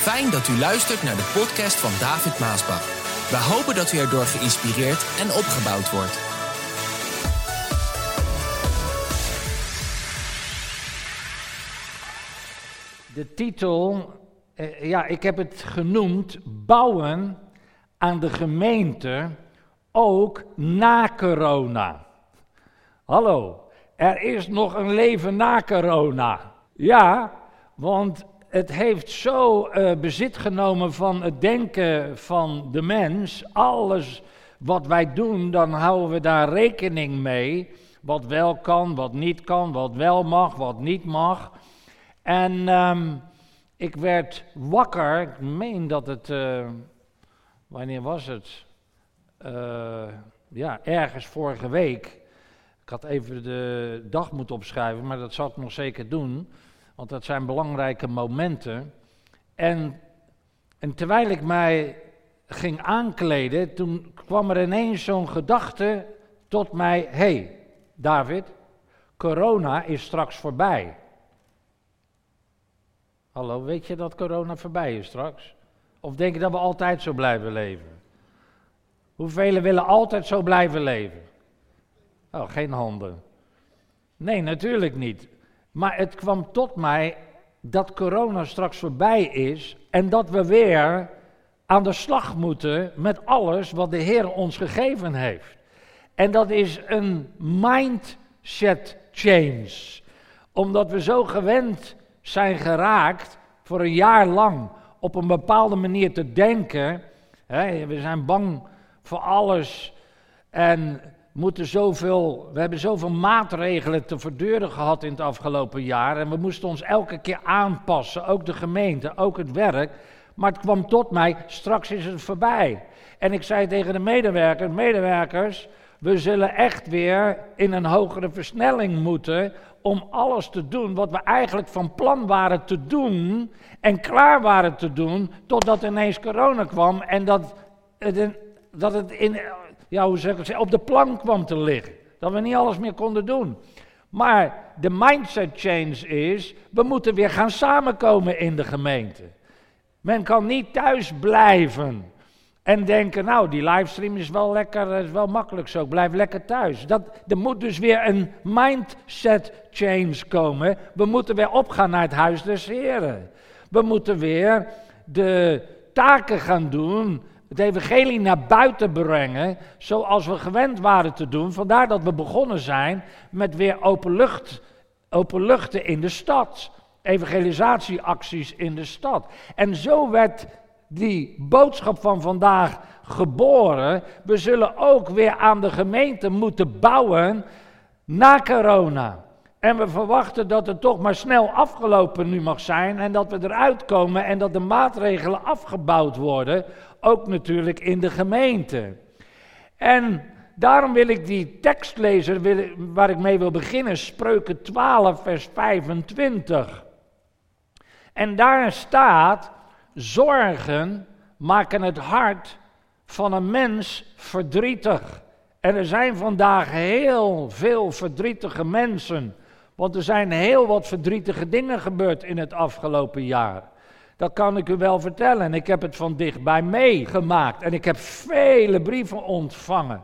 Fijn dat u luistert naar de podcast van David Maasbach. We hopen dat u erdoor geïnspireerd en opgebouwd wordt. De titel, eh, ja, ik heb het genoemd Bouwen aan de gemeente, ook na corona. Hallo, er is nog een leven na corona. Ja, want het heeft zo uh, bezit genomen van het denken van de mens. Alles wat wij doen, dan houden we daar rekening mee. Wat wel kan, wat niet kan, wat wel mag, wat niet mag. En um, ik werd wakker, ik meen dat het, uh, wanneer was het? Uh, ja, ergens vorige week. Ik had even de dag moeten opschrijven, maar dat zal ik nog zeker doen. Want dat zijn belangrijke momenten. En, en terwijl ik mij ging aankleden, toen kwam er ineens zo'n gedachte tot mij: hé, hey, David, corona is straks voorbij. Hallo, weet je dat corona voorbij is straks? Of denk je dat we altijd zo blijven leven? Hoeveel willen altijd zo blijven leven? Oh, geen handen. Nee, natuurlijk niet. Maar het kwam tot mij dat corona straks voorbij is en dat we weer aan de slag moeten met alles wat de Heer ons gegeven heeft. En dat is een mindset change. Omdat we zo gewend zijn geraakt voor een jaar lang op een bepaalde manier te denken. Hè, we zijn bang voor alles en moeten zoveel, we hebben zoveel maatregelen te verduren gehad in het afgelopen jaar. En we moesten ons elke keer aanpassen, ook de gemeente, ook het werk. Maar het kwam tot mij, straks is het voorbij. En ik zei tegen de medewerkers, medewerkers, we zullen echt weer in een hogere versnelling moeten om alles te doen wat we eigenlijk van plan waren te doen en klaar waren te doen, totdat ineens corona kwam en dat het, dat het in, ja, hoe zeg ik op de plank kwam te liggen. Dat we niet alles meer konden doen. Maar de mindset change is, we moeten weer gaan samenkomen in de gemeente. Men kan niet thuis blijven en denken, nou, die livestream is wel lekker, is wel makkelijk zo, blijf lekker thuis. Dat, er moet dus weer een mindset change komen. We moeten weer opgaan naar het huis des Heren. We moeten weer de taken gaan doen het evangelie naar buiten brengen, zoals we gewend waren te doen. Vandaar dat we begonnen zijn met weer openlucht, openluchten in de stad. Evangelisatieacties in de stad. En zo werd die boodschap van vandaag geboren. We zullen ook weer aan de gemeente moeten bouwen na corona. En we verwachten dat het toch maar snel afgelopen nu mag zijn en dat we eruit komen en dat de maatregelen afgebouwd worden, ook natuurlijk in de gemeente. En daarom wil ik die tekst lezen waar ik mee wil beginnen, Spreuken 12, vers 25. En daar staat, zorgen maken het hart van een mens verdrietig. En er zijn vandaag heel veel verdrietige mensen. Want er zijn heel wat verdrietige dingen gebeurd in het afgelopen jaar. Dat kan ik u wel vertellen. En ik heb het van dichtbij meegemaakt. En ik heb vele brieven ontvangen.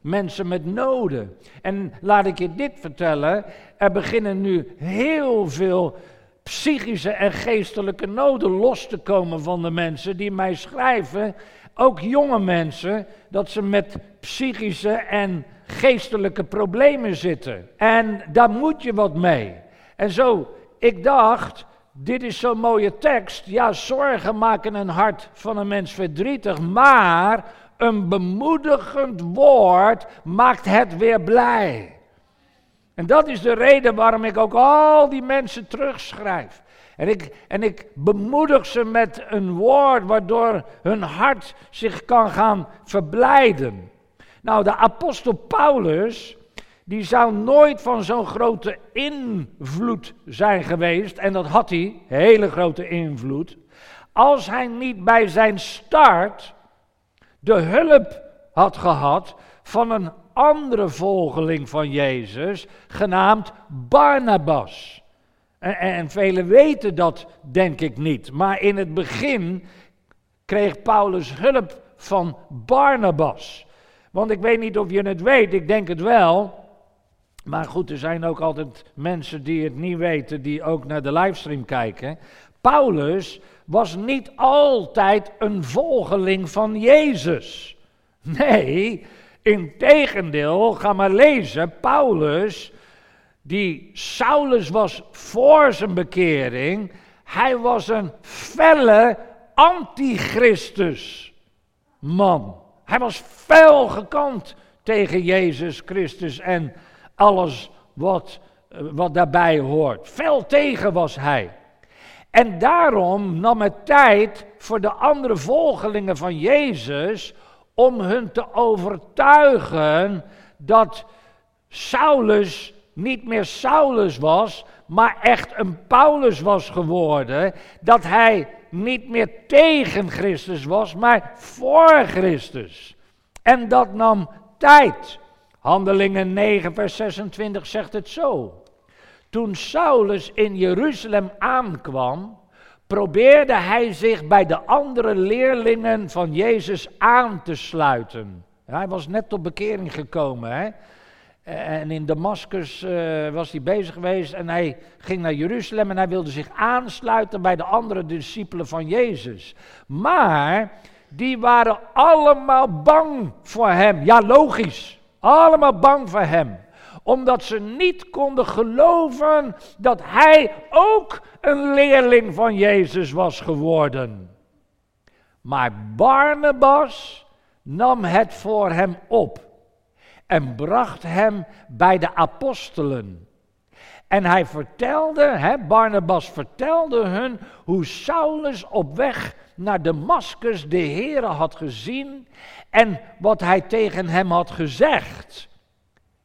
Mensen met noden. En laat ik je dit vertellen. Er beginnen nu heel veel psychische en geestelijke noden los te komen van de mensen die mij schrijven. Ook jonge mensen. Dat ze met psychische en geestelijke problemen zitten. En daar moet je wat mee. En zo, ik dacht, dit is zo'n mooie tekst. Ja, zorgen maken een hart van een mens verdrietig, maar een bemoedigend woord maakt het weer blij. En dat is de reden waarom ik ook al die mensen terugschrijf. En ik, en ik bemoedig ze met een woord waardoor hun hart zich kan gaan verblijden. Nou, de apostel Paulus, die zou nooit van zo'n grote invloed zijn geweest, en dat had hij, hele grote invloed, als hij niet bij zijn start de hulp had gehad van een andere volgeling van Jezus, genaamd Barnabas. En, en velen weten dat denk ik niet. Maar in het begin kreeg Paulus hulp van Barnabas. Want ik weet niet of je het weet, ik denk het wel. Maar goed, er zijn ook altijd mensen die het niet weten, die ook naar de livestream kijken. Paulus was niet altijd een volgeling van Jezus. Nee, in tegendeel, ga maar lezen, Paulus, die Saulus was voor zijn bekering, hij was een felle antichristus man. Hij was fel gekant tegen Jezus Christus en alles wat, eh, wat daarbij hoort. Fel tegen was hij. En daarom nam het tijd voor de andere volgelingen van Jezus om hun te overtuigen dat Saulus niet meer Saulus was, maar echt een Paulus was geworden. Dat hij niet meer tegen Christus was, maar voor Christus. En dat nam tijd. Handelingen 9, vers 26 zegt het zo. Toen Saulus in Jeruzalem aankwam, probeerde hij zich bij de andere leerlingen van Jezus aan te sluiten. Hij was net tot bekering gekomen. Hè? En in Damascus uh, was hij bezig geweest en hij ging naar Jeruzalem en hij wilde zich aansluiten bij de andere discipelen van Jezus. Maar die waren allemaal bang voor hem. Ja, logisch. Allemaal bang voor hem. Omdat ze niet konden geloven dat hij ook een leerling van Jezus was geworden. Maar Barnabas nam het voor hem op en bracht hem bij de apostelen. En hij vertelde, hè, Barnabas vertelde hun hoe Saulus op weg naar Damascus de Heere had gezien en wat hij tegen hem had gezegd.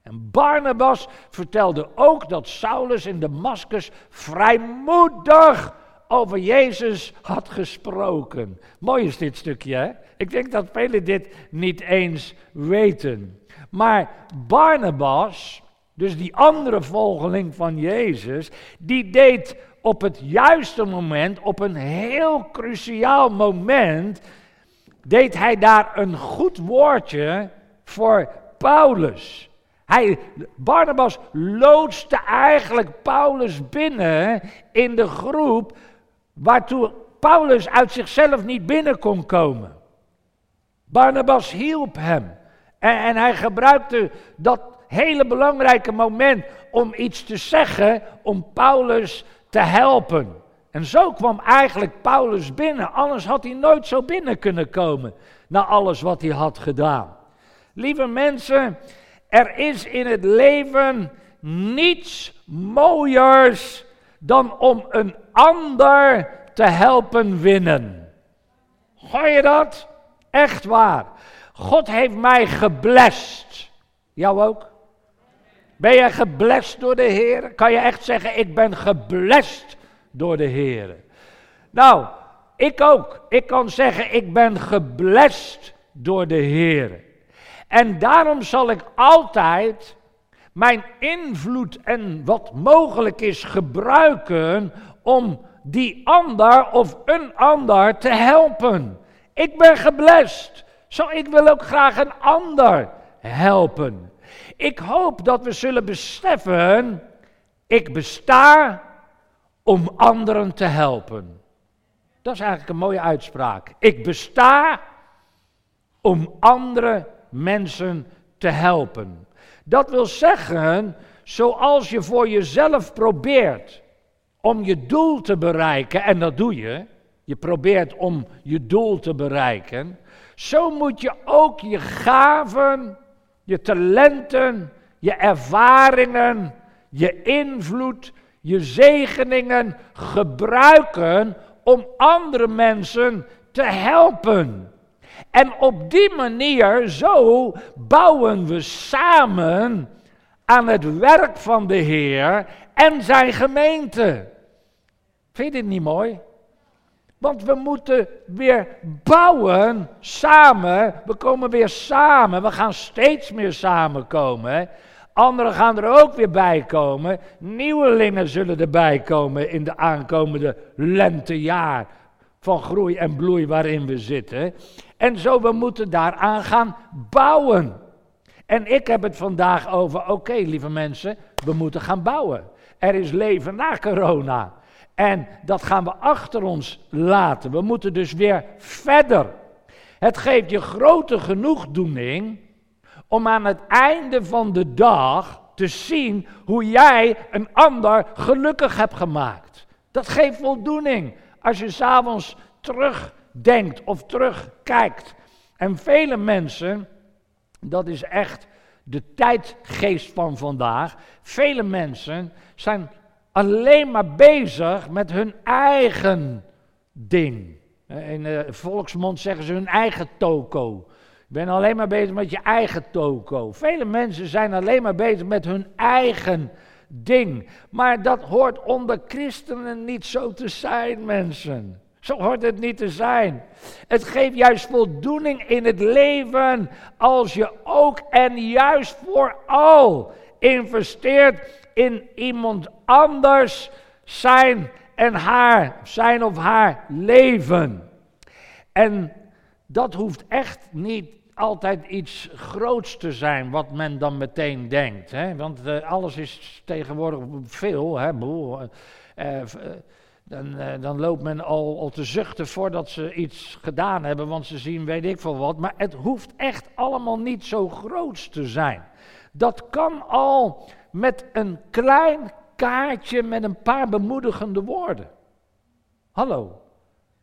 En Barnabas vertelde ook dat Saulus in Damascus vrijmoedig over Jezus had gesproken. Mooi is dit stukje, hè? Ik denk dat velen dit niet eens weten. Maar Barnabas, dus die andere volgeling van Jezus, die deed op het juiste moment, op een heel cruciaal moment, deed hij daar een goed woordje voor Paulus. Hij, Barnabas loodste eigenlijk Paulus binnen in de groep waartoe Paulus uit zichzelf niet binnen kon komen. Barnabas hielp hem. En, en hij gebruikte dat hele belangrijke moment om iets te zeggen, om Paulus te helpen. En zo kwam eigenlijk Paulus binnen, anders had hij nooit zo binnen kunnen komen na alles wat hij had gedaan. Lieve mensen, er is in het leven niets mooiers dan om een ander te helpen winnen. Hoor je dat? Echt waar. God heeft mij geblest. Jou ook? Ben je geblest door de Heer? Kan je echt zeggen, ik ben geblest door de Heer? Nou, ik ook. Ik kan zeggen, ik ben geblest door de Heer. En daarom zal ik altijd mijn invloed en wat mogelijk is gebruiken om die ander of een ander te helpen. Ik ben geblest. Zo, ik wil ook graag een ander helpen. Ik hoop dat we zullen beseffen, ik besta om anderen te helpen. Dat is eigenlijk een mooie uitspraak. Ik besta om andere mensen te helpen. Dat wil zeggen, zoals je voor jezelf probeert om je doel te bereiken, en dat doe je, je probeert om je doel te bereiken, zo moet je ook je gaven, je talenten, je ervaringen, je invloed, je zegeningen gebruiken om andere mensen te helpen. En op die manier, zo bouwen we samen aan het werk van de Heer en zijn gemeente. Vind je dit niet mooi? Want we moeten weer bouwen samen. We komen weer samen. We gaan steeds meer samenkomen. Anderen gaan er ook weer bij komen. Nieuwelingen zullen erbij komen in de aankomende lentejaar van groei en bloei waarin we zitten. En zo, we moeten daaraan gaan bouwen. En ik heb het vandaag over, oké lieve mensen, we moeten gaan bouwen. Er is leven na corona. En dat gaan we achter ons laten. We moeten dus weer verder. Het geeft je grote genoegdoening om aan het einde van de dag te zien hoe jij een ander gelukkig hebt gemaakt. Dat geeft voldoening als je s'avonds terugdenkt of terugkijkt. En vele mensen, dat is echt de tijdgeest van vandaag. Vele mensen zijn alleen maar bezig met hun eigen ding. In de volksmond zeggen ze hun eigen toko. Je bent alleen maar bezig met je eigen toko. Vele mensen zijn alleen maar bezig met hun eigen ding. Maar dat hoort onder christenen niet zo te zijn, mensen. Zo hoort het niet te zijn. Het geeft juist voldoening in het leven als je ook en juist vooral investeert in iemand anders zijn en haar, zijn of haar leven. En dat hoeft echt niet altijd iets groots te zijn wat men dan meteen denkt. Hè? Want uh, alles is tegenwoordig veel. Hè? Uh, uh, dan, dan, loopt men al, al te zuchten voordat ze iets gedaan hebben, want ze zien weet ik veel wat. Maar het hoeft echt allemaal niet zo groots te zijn. Dat kan al met een klein kaartje met een paar bemoedigende woorden. Hallo.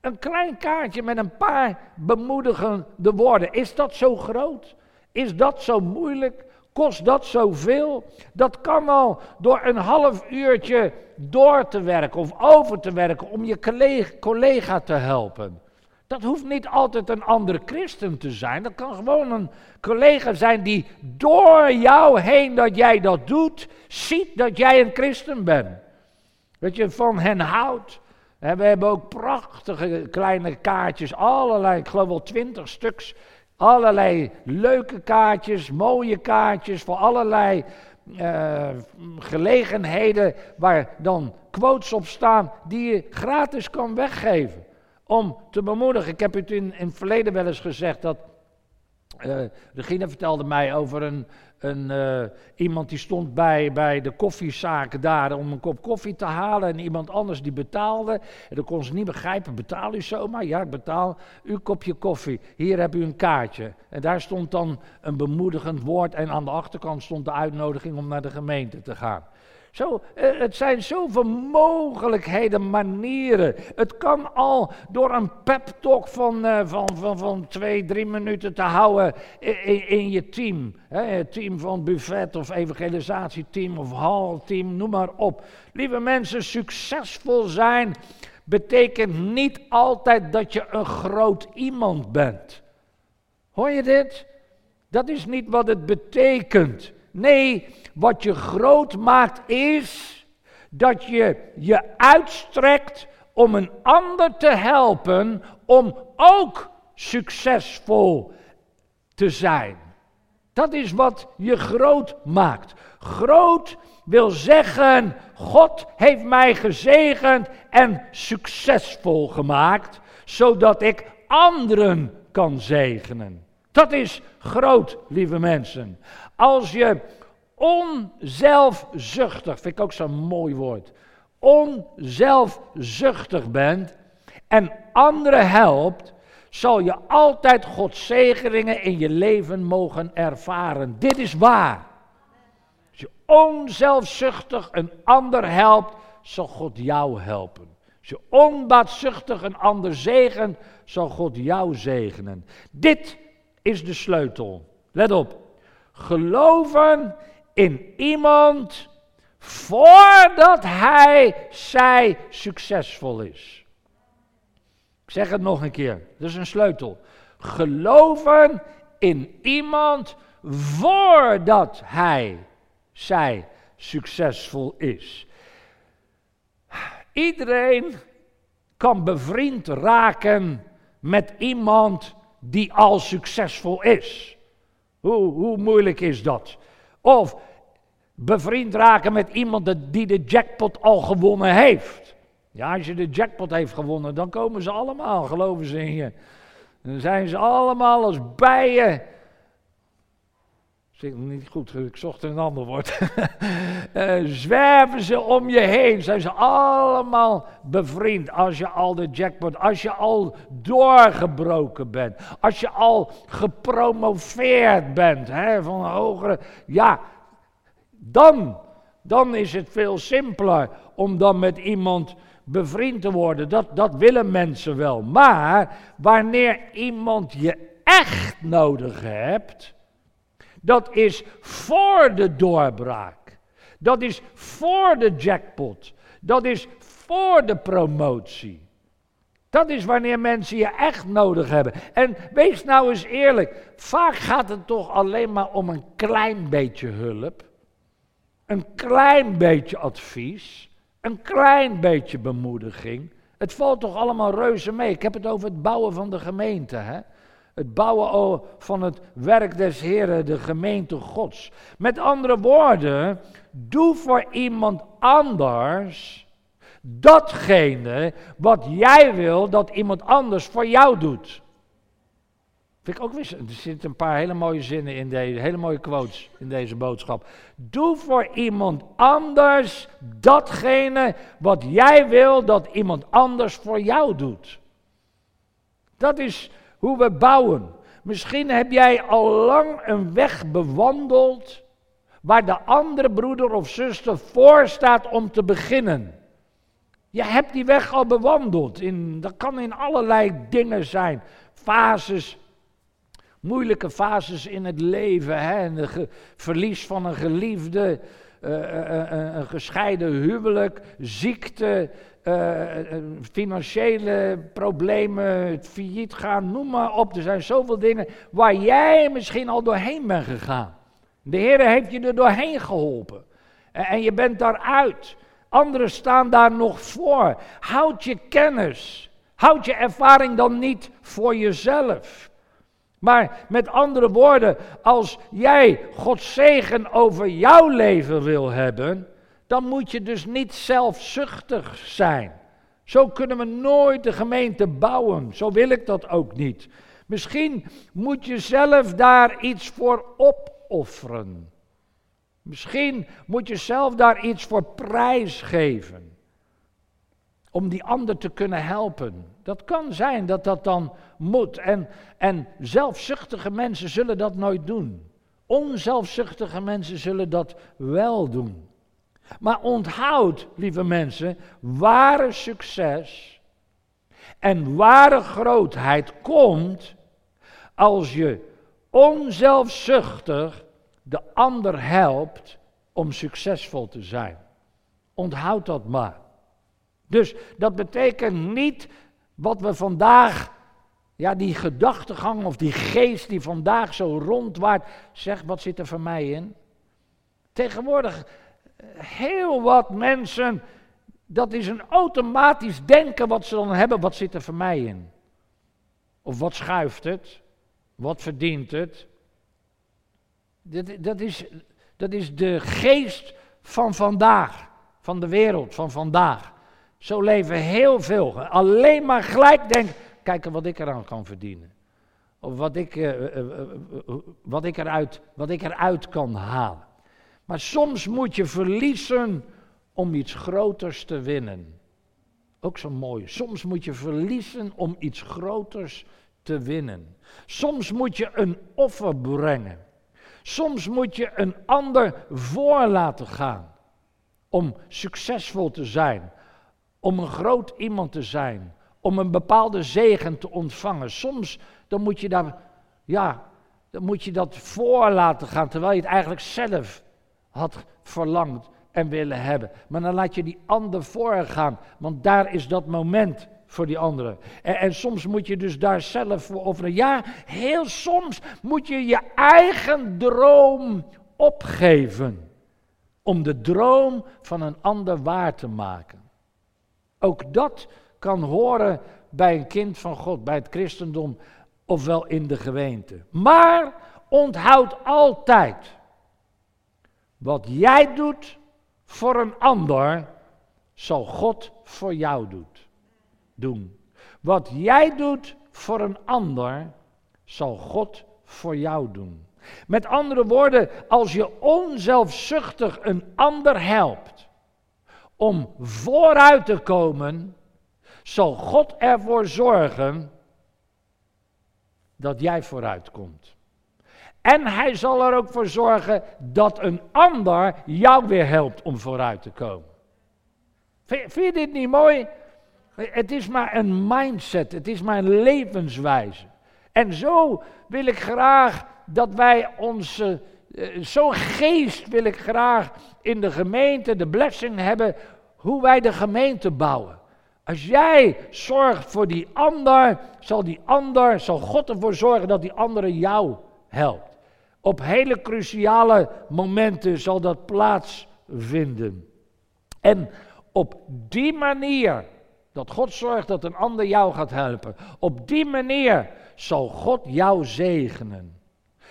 Een klein kaartje met een paar bemoedigende woorden. Is dat zo groot? Is dat zo moeilijk? Kost dat zoveel? Dat kan al door een half uurtje door te werken of over te werken om je collega te helpen. Dat hoeft niet altijd een andere christen te zijn. Dat kan gewoon een collega zijn die door jou heen dat jij dat doet, ziet dat jij een christen bent. Dat je van hen houdt. En we hebben ook prachtige kleine kaartjes, allerlei, ik geloof wel twintig stuks. Allerlei leuke kaartjes, mooie kaartjes voor allerlei uh, gelegenheden waar dan quotes op staan die je gratis kan weggeven om te bemoedigen. Ik heb het in, het verleden wel eens gezegd dat. Uh, Regine vertelde mij over een, een, uh, iemand die stond bij, bij de koffiezaak daar om een kop koffie te halen. En iemand anders die betaalde. En dan kon ze niet begrijpen: betaal u zomaar? Ja, ik betaal uw kopje koffie. Hier heb u een kaartje. En daar stond dan een bemoedigend woord. En aan de achterkant stond de uitnodiging om naar de gemeente te gaan. Zo, eh, het zijn zoveel mogelijkheden, manieren. Het kan al door een pep talk van, uh, van, van, van twee, drie minuten te houden in, in je team. Het team van buffet of evangelisatieteam of halteam, noem maar op. Lieve mensen, succesvol zijn betekent niet altijd dat je een groot iemand bent. Hoor je dit? Dat is niet wat het betekent. Nee, wat je groot maakt is dat je je uitstrekt om een ander te helpen om ook succesvol te zijn. Dat is wat je groot maakt. Groot wil zeggen, God heeft mij gezegend en succesvol gemaakt, zodat ik anderen kan zegenen. Dat is groot, lieve mensen. Als je onzelfzuchtig, vind ik ook zo'n mooi woord, onzelfzuchtig bent en anderen helpt, zal je altijd Gods zegeningen in je leven mogen ervaren. Dit is waar. Als je onzelfzuchtig een ander helpt, zal God jou helpen. Als je onbaatzuchtig een ander zegent, zal God jou zegenen. Dit is de sleutel. Let op. Geloven in iemand voordat hij, zij succesvol is. Ik zeg het nog een keer, dat is een sleutel. Geloven in iemand voordat hij, zij succesvol is. Iedereen kan bevriend raken met iemand die al succesvol is. Hoe, hoe moeilijk is dat? Of bevriend raken met iemand die de jackpot al gewonnen heeft. Ja, als je de jackpot heeft gewonnen, dan komen ze allemaal, geloven ze in je. Dan zijn ze allemaal als bijen Zeg niet goed, ik zocht een ander woord. uh, zwerven ze om je heen, zijn ze allemaal bevriend. Als je al de jackpot, als je al doorgebroken bent, als je al gepromoveerd bent hè, van een hogere. Ja, dan, dan is het veel simpeler om dan met iemand bevriend te worden. Dat, dat willen mensen wel. Maar wanneer iemand je echt nodig hebt dat is voor de doorbraak. Dat is voor de jackpot. Dat is voor de promotie. Dat is wanneer mensen je echt nodig hebben. En wees nou eens eerlijk. Vaak gaat het toch alleen maar om een klein beetje hulp. Een klein beetje advies. Een klein beetje bemoediging. Het valt toch allemaal reuze mee. Ik heb het over het bouwen van de gemeente. Hè? Het bouwen van het werk des Heren, de gemeente Gods. Met andere woorden, doe voor iemand anders datgene wat jij wil dat iemand anders voor jou doet. Vind ik ook weer, er zitten een paar hele mooie zinnen in deze, hele mooie quotes in deze boodschap. Doe voor iemand anders datgene wat jij wil dat iemand anders voor jou doet. Dat is hoe we bouwen. Misschien heb jij al lang een weg bewandeld waar de andere broeder of zuster voor staat om te beginnen. Je hebt die weg al bewandeld. Dat kan in allerlei dingen zijn. Fases, moeilijke fases in het leven. Hè? Een verlies van een geliefde, een gescheiden huwelijk, ziekte, financiële problemen, failliet gaan, noem maar op. Er zijn zoveel dingen waar jij misschien al doorheen bent gegaan. De Heer heeft je er doorheen geholpen. En, en je bent daaruit. Anderen staan daar nog voor. Houd je kennis. Houd je ervaring dan niet voor jezelf. Maar met andere woorden, als jij Gods zegen over jouw leven wil hebben, dan moet je dus niet zelfzuchtig zijn. Zo kunnen we nooit de gemeente bouwen. Zo wil ik dat ook niet. Misschien moet je zelf daar iets voor opofferen. Misschien moet je zelf daar iets voor prijs geven. Om die ander te kunnen helpen. Dat kan zijn dat dat dan moet. En, en zelfzuchtige mensen zullen dat nooit doen. Onzelfzuchtige mensen zullen dat wel doen. Maar onthoud, lieve mensen, ware succes en ware grootheid komt als je onzelfzuchtig de ander helpt om succesvol te zijn. Onthoud dat maar. Dus dat betekent niet wat we vandaag, ja, die gedachtegang of die geest die vandaag zo rondwaart, zeg, wat zit er voor mij in? Tegenwoordig heel wat mensen, dat is een automatisch denken wat ze dan hebben, wat zit er voor mij in? Of wat schuift het? Wat verdient het? Dat, is, dat is de geest van vandaag, van de wereld van vandaag. Zo leven heel veel. Alleen maar gelijk denken, kijken wat ik eraan kan verdienen. Of wat ik, uh, wat ik, eruit, wat ik eruit kan halen. Maar soms moet je verliezen om iets groters te winnen. Ook zo mooi. Soms moet je verliezen om iets groters te winnen. Soms moet je een offer brengen. Soms moet je een ander voor laten gaan om succesvol te zijn, om een groot iemand te zijn, om een bepaalde zegen te ontvangen. Soms dan moet je daar, ja, dan moet je dat voor laten gaan, terwijl je het eigenlijk zelf had verlangd en willen hebben. Maar dan laat je die ander voorgaan, want daar is dat moment voor die andere. En, en, soms moet je dus daar zelf voor offeren. Ja, heel soms moet je je eigen droom opgeven. Om de droom van een ander waar te maken. Ook dat kan horen bij een kind van God, bij het christendom, ofwel in de gemeente. Maar onthoud altijd Wat jij doet voor een ander, zal God voor jou doet, doen. Wat jij doet voor een ander, zal God voor jou doen. Met andere woorden, als je onzelfzuchtig een ander helpt om vooruit te komen, zal God ervoor zorgen dat jij vooruit komt. En hij zal er ook voor zorgen dat een ander jou weer helpt om vooruit te komen. Vind je dit niet mooi? Het is maar een mindset, het is maar een levenswijze. En zo wil ik graag dat wij onze, zo'n geest wil ik graag in de gemeente, de blessing hebben, hoe wij de gemeente bouwen. Als jij zorgt voor die ander, zal die ander, zal God ervoor zorgen dat die andere jou helpt. Op hele cruciale momenten zal dat plaatsvinden. En op die manier, dat God zorgt dat een ander jou gaat helpen, op die manier zal God jou zegenen.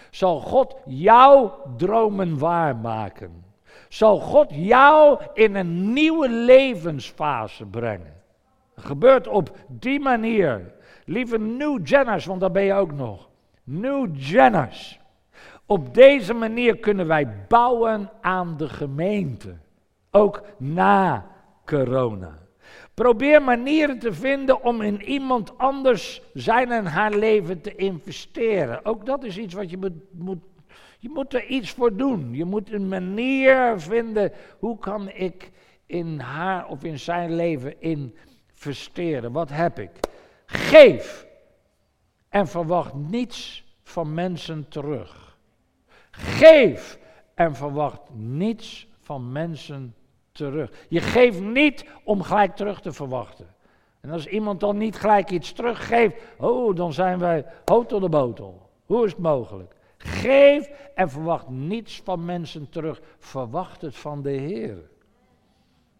Zal God jouw dromen waarmaken. Zal God jou in een nieuwe levensfase brengen. Gebeurt op die manier. Lieve New Jenners, want daar ben je ook nog. New Jenners. Op deze manier kunnen wij bouwen aan de gemeente. Ook na corona. Probeer manieren te vinden om in iemand anders zijn en haar leven te investeren. Ook dat is iets wat je moet, je moet er iets voor doen. Je moet een manier vinden, hoe kan ik in haar of in zijn leven investeren? Wat heb ik? Geef en verwacht niets van mensen terug. Geef en verwacht niets van mensen terug. Je geeft niet om gelijk terug te verwachten. En als iemand dan niet gelijk iets teruggeeft, oh, dan zijn wij hotel de botel. Hoe is het mogelijk? Geef en verwacht niets van mensen terug. Verwacht het van de Heer.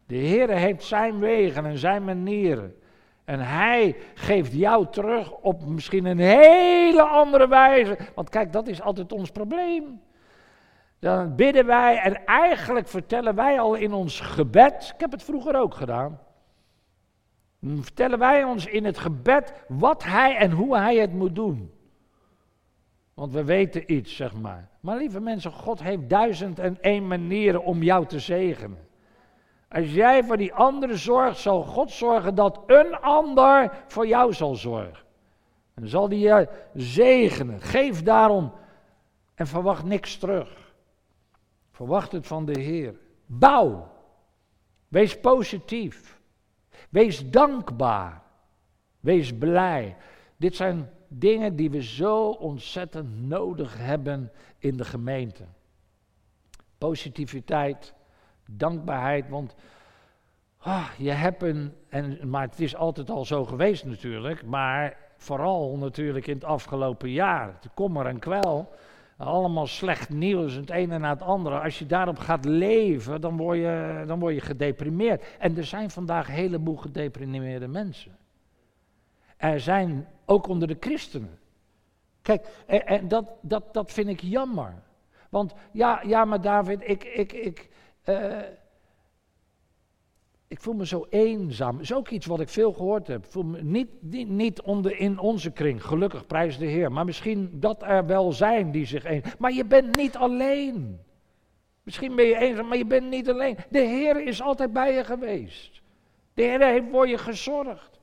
De Heer heeft zijn wegen en zijn manieren. En hij geeft jou terug op misschien een hele andere wijze. Want kijk, dat is altijd ons probleem. Dan bidden wij en eigenlijk vertellen wij al in ons gebed, ik heb het vroeger ook gedaan, vertellen wij ons in het gebed wat hij en hoe hij het moet doen. Want we weten iets, zeg maar. Maar lieve mensen, God heeft duizend en één manieren om jou te zegenen. Als jij voor die andere zorgt, zal God zorgen dat een ander voor jou zal zorgen. En zal hij je zegenen. Geef daarom en verwacht niks terug. Verwacht het van de Heer. Bouw. Wees positief. Wees dankbaar. Wees blij. Dit zijn dingen die we zo ontzettend nodig hebben in de gemeente. Positiviteit, dankbaarheid, want ah, je hebt een, en, maar het is altijd al zo geweest natuurlijk, maar vooral natuurlijk in het afgelopen jaar, de kommer en kwel, allemaal slecht nieuws, het ene na het andere. Als je daarop gaat leven, dan word je, dan word je gedeprimeerd. En er zijn vandaag heleboel gedeprimeerde mensen. Er zijn ook onder de christenen. Kijk, en, en dat, dat, dat vind ik jammer. Want ja, ja maar David, ik, ik, ik, uh, ik voel me zo eenzaam. Dat is ook iets wat ik veel gehoord heb. voel me niet, niet, onder, in onze kring, gelukkig, prijs de Heer. Maar misschien dat er wel zijn die zich een. Maar je bent niet alleen. Misschien ben je eenzaam, maar je bent niet alleen. De Heer is altijd bij je geweest. De Heer heeft voor je gezorgd.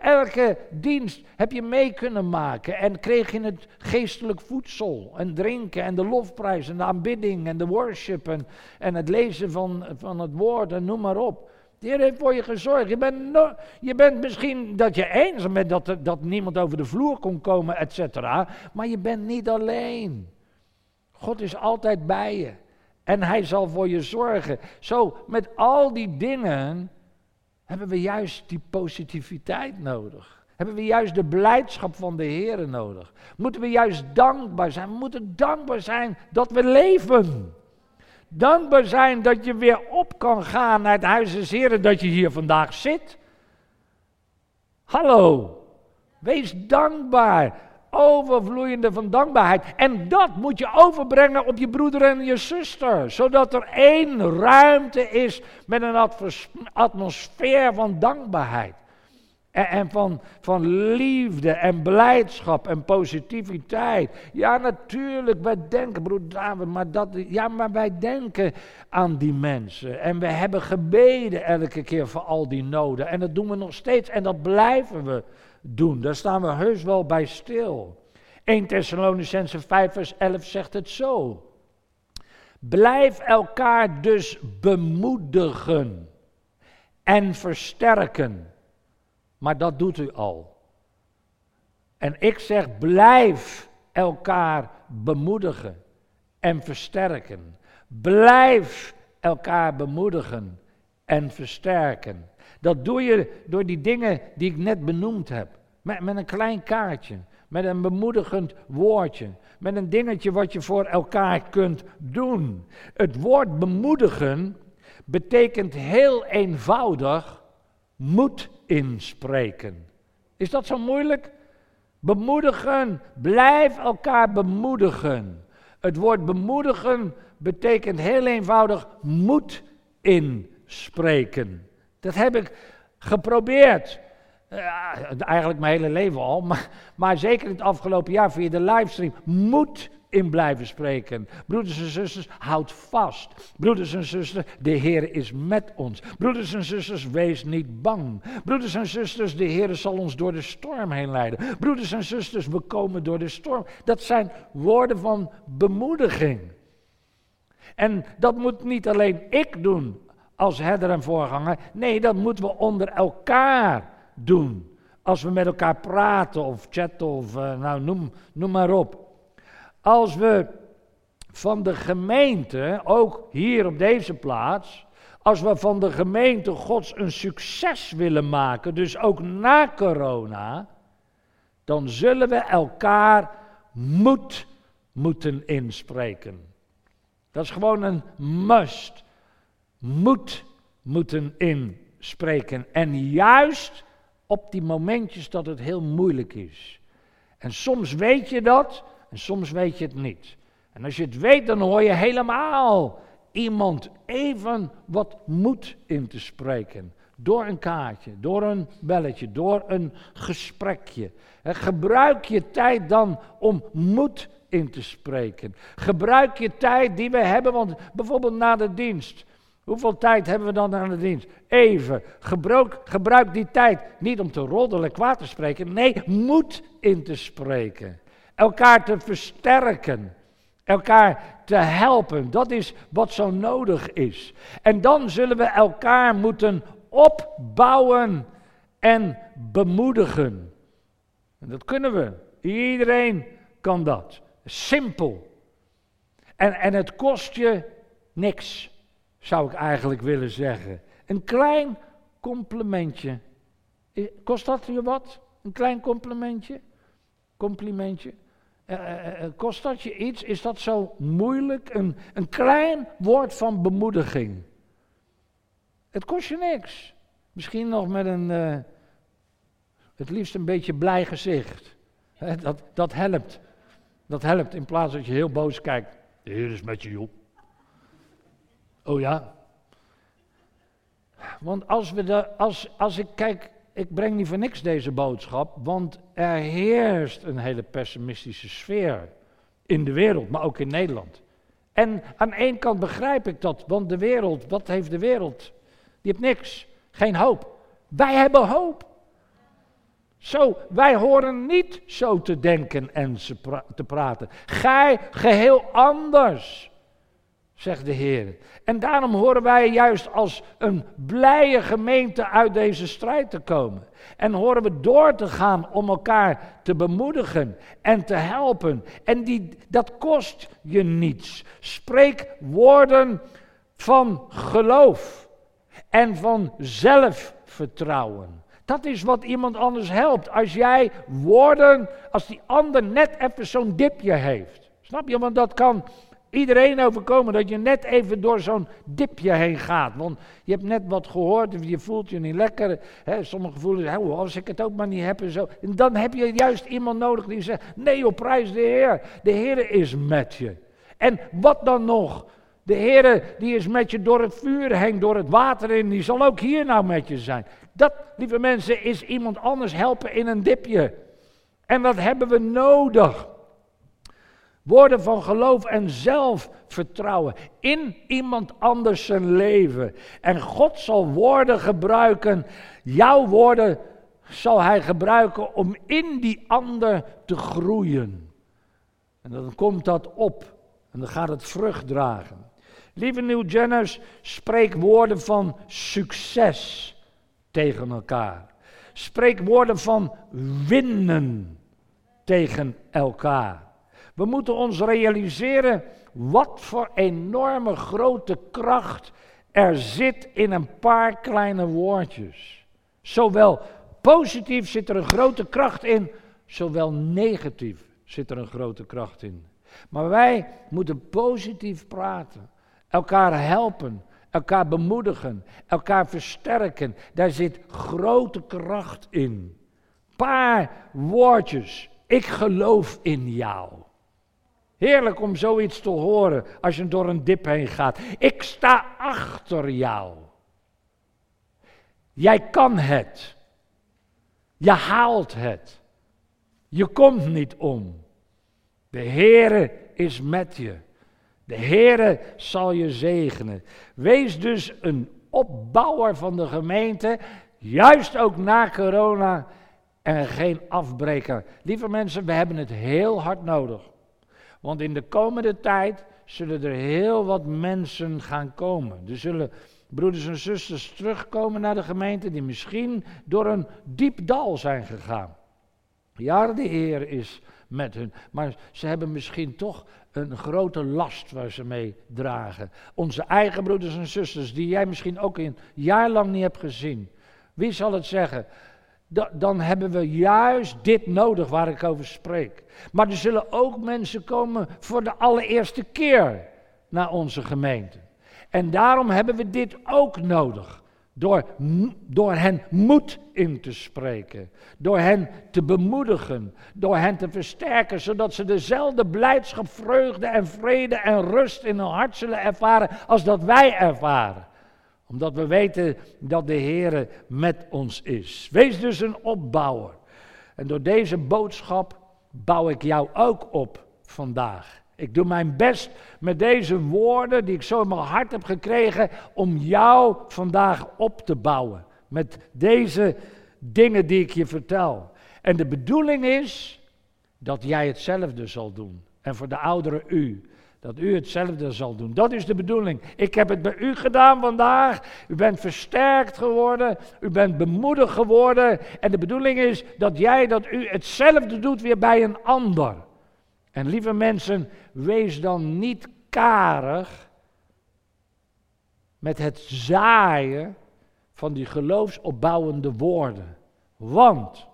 Elke dienst heb je mee kunnen maken en kreeg je het geestelijk voedsel en drinken en de lofprijs en de aanbidding en de worship en, en het lezen van, van het woord en noem maar op. De Heer heeft voor je gezorgd. Je bent, je bent misschien dat je eenzaam bent dat, dat niemand over de vloer kon komen, et cetera. Maar je bent niet alleen. God is altijd bij je. En hij zal voor je zorgen. Zo, met al die dingen hebben we juist die positiviteit nodig. Hebben we juist de blijdschap van de Heer nodig. Moeten we juist dankbaar zijn. We moeten dankbaar zijn dat we leven. Dankbaar zijn dat je weer op kan gaan naar het huis des Heren, dat je hier vandaag zit. Hallo, wees dankbaar. Overvloeiende van dankbaarheid. En dat moet je overbrengen op je broeder en je zuster. Zodat er één ruimte is met een atmosfeer van dankbaarheid. En, van, van liefde en blijdschap en positiviteit. Ja, natuurlijk, wij denken, broer David, maar dat, ja, maar wij denken aan die mensen. En we hebben gebeden elke keer voor al die noden. En dat doen we nog steeds en dat blijven we doen. Daar staan we heus wel bij stil. 1 Thessalonicense 5 vers 11 zegt het zo. Blijf elkaar dus bemoedigen en versterken. Maar dat doet u al. En ik zeg, blijf elkaar bemoedigen en versterken. Blijf elkaar bemoedigen en versterken. Dat doe je door die dingen die ik net benoemd heb. Met, met een klein kaartje, met een bemoedigend woordje, met een dingetje wat je voor elkaar kunt doen. Het woord bemoedigen betekent heel eenvoudig moed inspreken. Is dat zo moeilijk? Bemoedigen, blijf elkaar bemoedigen. Het woord bemoedigen betekent heel eenvoudig moed inspreken. Dat heb ik geprobeerd. Eigenlijk mijn hele leven al, maar, maar zeker het afgelopen jaar via de livestream. Moed in blijven spreken. Broeders en zusters, houd vast. Broeders en zusters, de Heer is met ons. Broeders en zusters, wees niet bang. Broeders en zusters, de Heer zal ons door de storm heen leiden. Broeders en zusters, we komen door de storm. Dat zijn woorden van bemoediging. En dat moet niet alleen ik doen als herder en voorganger. Nee, dat moeten we onder elkaar doen. Als we met elkaar praten of chatten of uh, nou noem, noem maar op. Als we van de gemeente, ook hier op deze plaats, als we van de gemeente Gods een succes willen maken, dus ook na corona, dan zullen we elkaar moed moeten inspreken. Dat is gewoon een must. Moed moeten inspreken. En juist op die momentjes dat het heel moeilijk is. En soms weet je dat, en soms weet je het niet. En als je het weet, dan hoor je helemaal iemand even wat moed in te spreken. Door een kaartje, door een belletje, door een gesprekje. Gebruik je tijd dan om moed in te spreken. Gebruik je tijd die we hebben, want bijvoorbeeld na de dienst. Hoeveel tijd hebben we dan aan de dienst? Even. Gebruik, gebruik die tijd niet om te roddelen, kwaad te spreken. Nee, moed in te spreken elkaar te versterken, elkaar te helpen. Dat is wat zo nodig is. En dan zullen we elkaar moeten opbouwen en bemoedigen. En dat kunnen we. Iedereen kan dat. Simpel. En, en het kost je niks, zou ik eigenlijk willen zeggen. Een klein complimentje. Kost dat je wat? Een klein complimentje? Complimentje? Uh, kost dat je iets? Is dat zo moeilijk? Een, een klein woord van bemoediging. Het kost je niks. Misschien nog met een, het liefst een beetje blij gezicht. dat, dat helpt. Dat helpt in plaats dat je heel boos kijkt. Heer is met je, joh. Oh ja. Want als, we de, als, als ik kijk ik breng niet voor niks deze boodschap, want er heerst een hele pessimistische sfeer in de wereld, maar ook in Nederland. En aan één kant begrijp ik dat, want de wereld, wat heeft de wereld? Die heeft niks, geen hoop. Wij hebben hoop. Zo, wij horen niet zo te denken en te praten. Gij geheel anders zegt de Heer. En daarom horen wij juist als een blije gemeente uit deze strijd te komen. En horen we door te gaan om elkaar te bemoedigen en te helpen. En die, dat kost je niets. Spreek woorden van geloof en van zelfvertrouwen. Dat is wat iemand anders helpt. Als jij woorden, als die ander net even zo'n dipje heeft. Snap je? Want dat kan iedereen overkomen dat je net even door zo'n dipje heen gaat. Want je hebt net wat gehoord, of je voelt je niet lekker. Hè, sommige voelen, als ik het ook maar niet heb en zo. En dan heb je juist iemand nodig die zegt, nee op prijs de Heer. De Heer is met je. En wat dan nog? De Heer die is met je door het vuur heen, door het water in, die zal ook hier nou met je zijn. Dat, lieve mensen, is iemand anders helpen in een dipje. En wat hebben we nodig? Woorden van geloof en zelfvertrouwen in iemand anders zijn leven. En God zal woorden gebruiken, jouw woorden zal Hij gebruiken om in die ander te groeien. En dan komt dat op en dan gaat het vrucht dragen. Lieve New Jenners, spreek woorden van succes tegen elkaar. Spreek woorden van winnen tegen elkaar. We moeten ons realiseren wat voor enorme grote kracht er zit in een paar kleine woordjes. Zowel positief zit er een grote kracht in, zowel negatief zit er een grote kracht in. Maar wij moeten positief praten, elkaar helpen, elkaar bemoedigen, elkaar versterken. Daar zit grote kracht in. Paar woordjes. Ik geloof in jou. Heerlijk om zoiets te horen als je door een dip heen gaat. Ik sta achter jou. Jij kan het. Je haalt het. Je komt niet om. De Heere is met je. De Heere zal je zegenen. Wees dus een opbouwer van de gemeente, juist ook na corona, en geen afbreker. Lieve mensen, we hebben het heel hard nodig. Want in de komende tijd zullen er heel wat mensen gaan komen. Er zullen broeders en zusters terugkomen naar de gemeente die misschien door een diep dal zijn gegaan. Ja, de Heer is met hun, maar ze hebben misschien toch een grote last waar ze mee dragen. Onze eigen broeders en zusters, die jij misschien ook een jaar lang niet hebt gezien. Wie zal het zeggen? Dan hebben we juist dit nodig waar ik over spreek. Maar er zullen ook mensen komen voor de allereerste keer naar onze gemeente. En daarom hebben we dit ook nodig. Door, door hen moed in te spreken. Door hen te bemoedigen. Door hen te versterken. Zodat ze dezelfde blijdschap, vreugde en vrede en rust in hun hart zullen ervaren. als dat wij ervaren omdat we weten dat de Heer met ons is. Wees dus een opbouwer. En door deze boodschap bouw ik jou ook op vandaag. Ik doe mijn best met deze woorden die ik zo in mijn hart heb gekregen om jou vandaag op te bouwen. Met deze dingen die ik je vertel. En de bedoeling is dat jij hetzelfde zal doen. En voor de ouderen u. Dat u hetzelfde zal doen. Dat is de bedoeling. Ik heb het bij u gedaan vandaag. U bent versterkt geworden. U bent bemoedigd geworden. En de bedoeling is dat jij, dat u hetzelfde doet weer bij een ander. En lieve mensen, wees dan niet karig met het zaaien van die geloofsopbouwende woorden. Want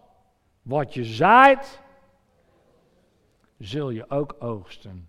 wat je zaait, zul je ook oogsten.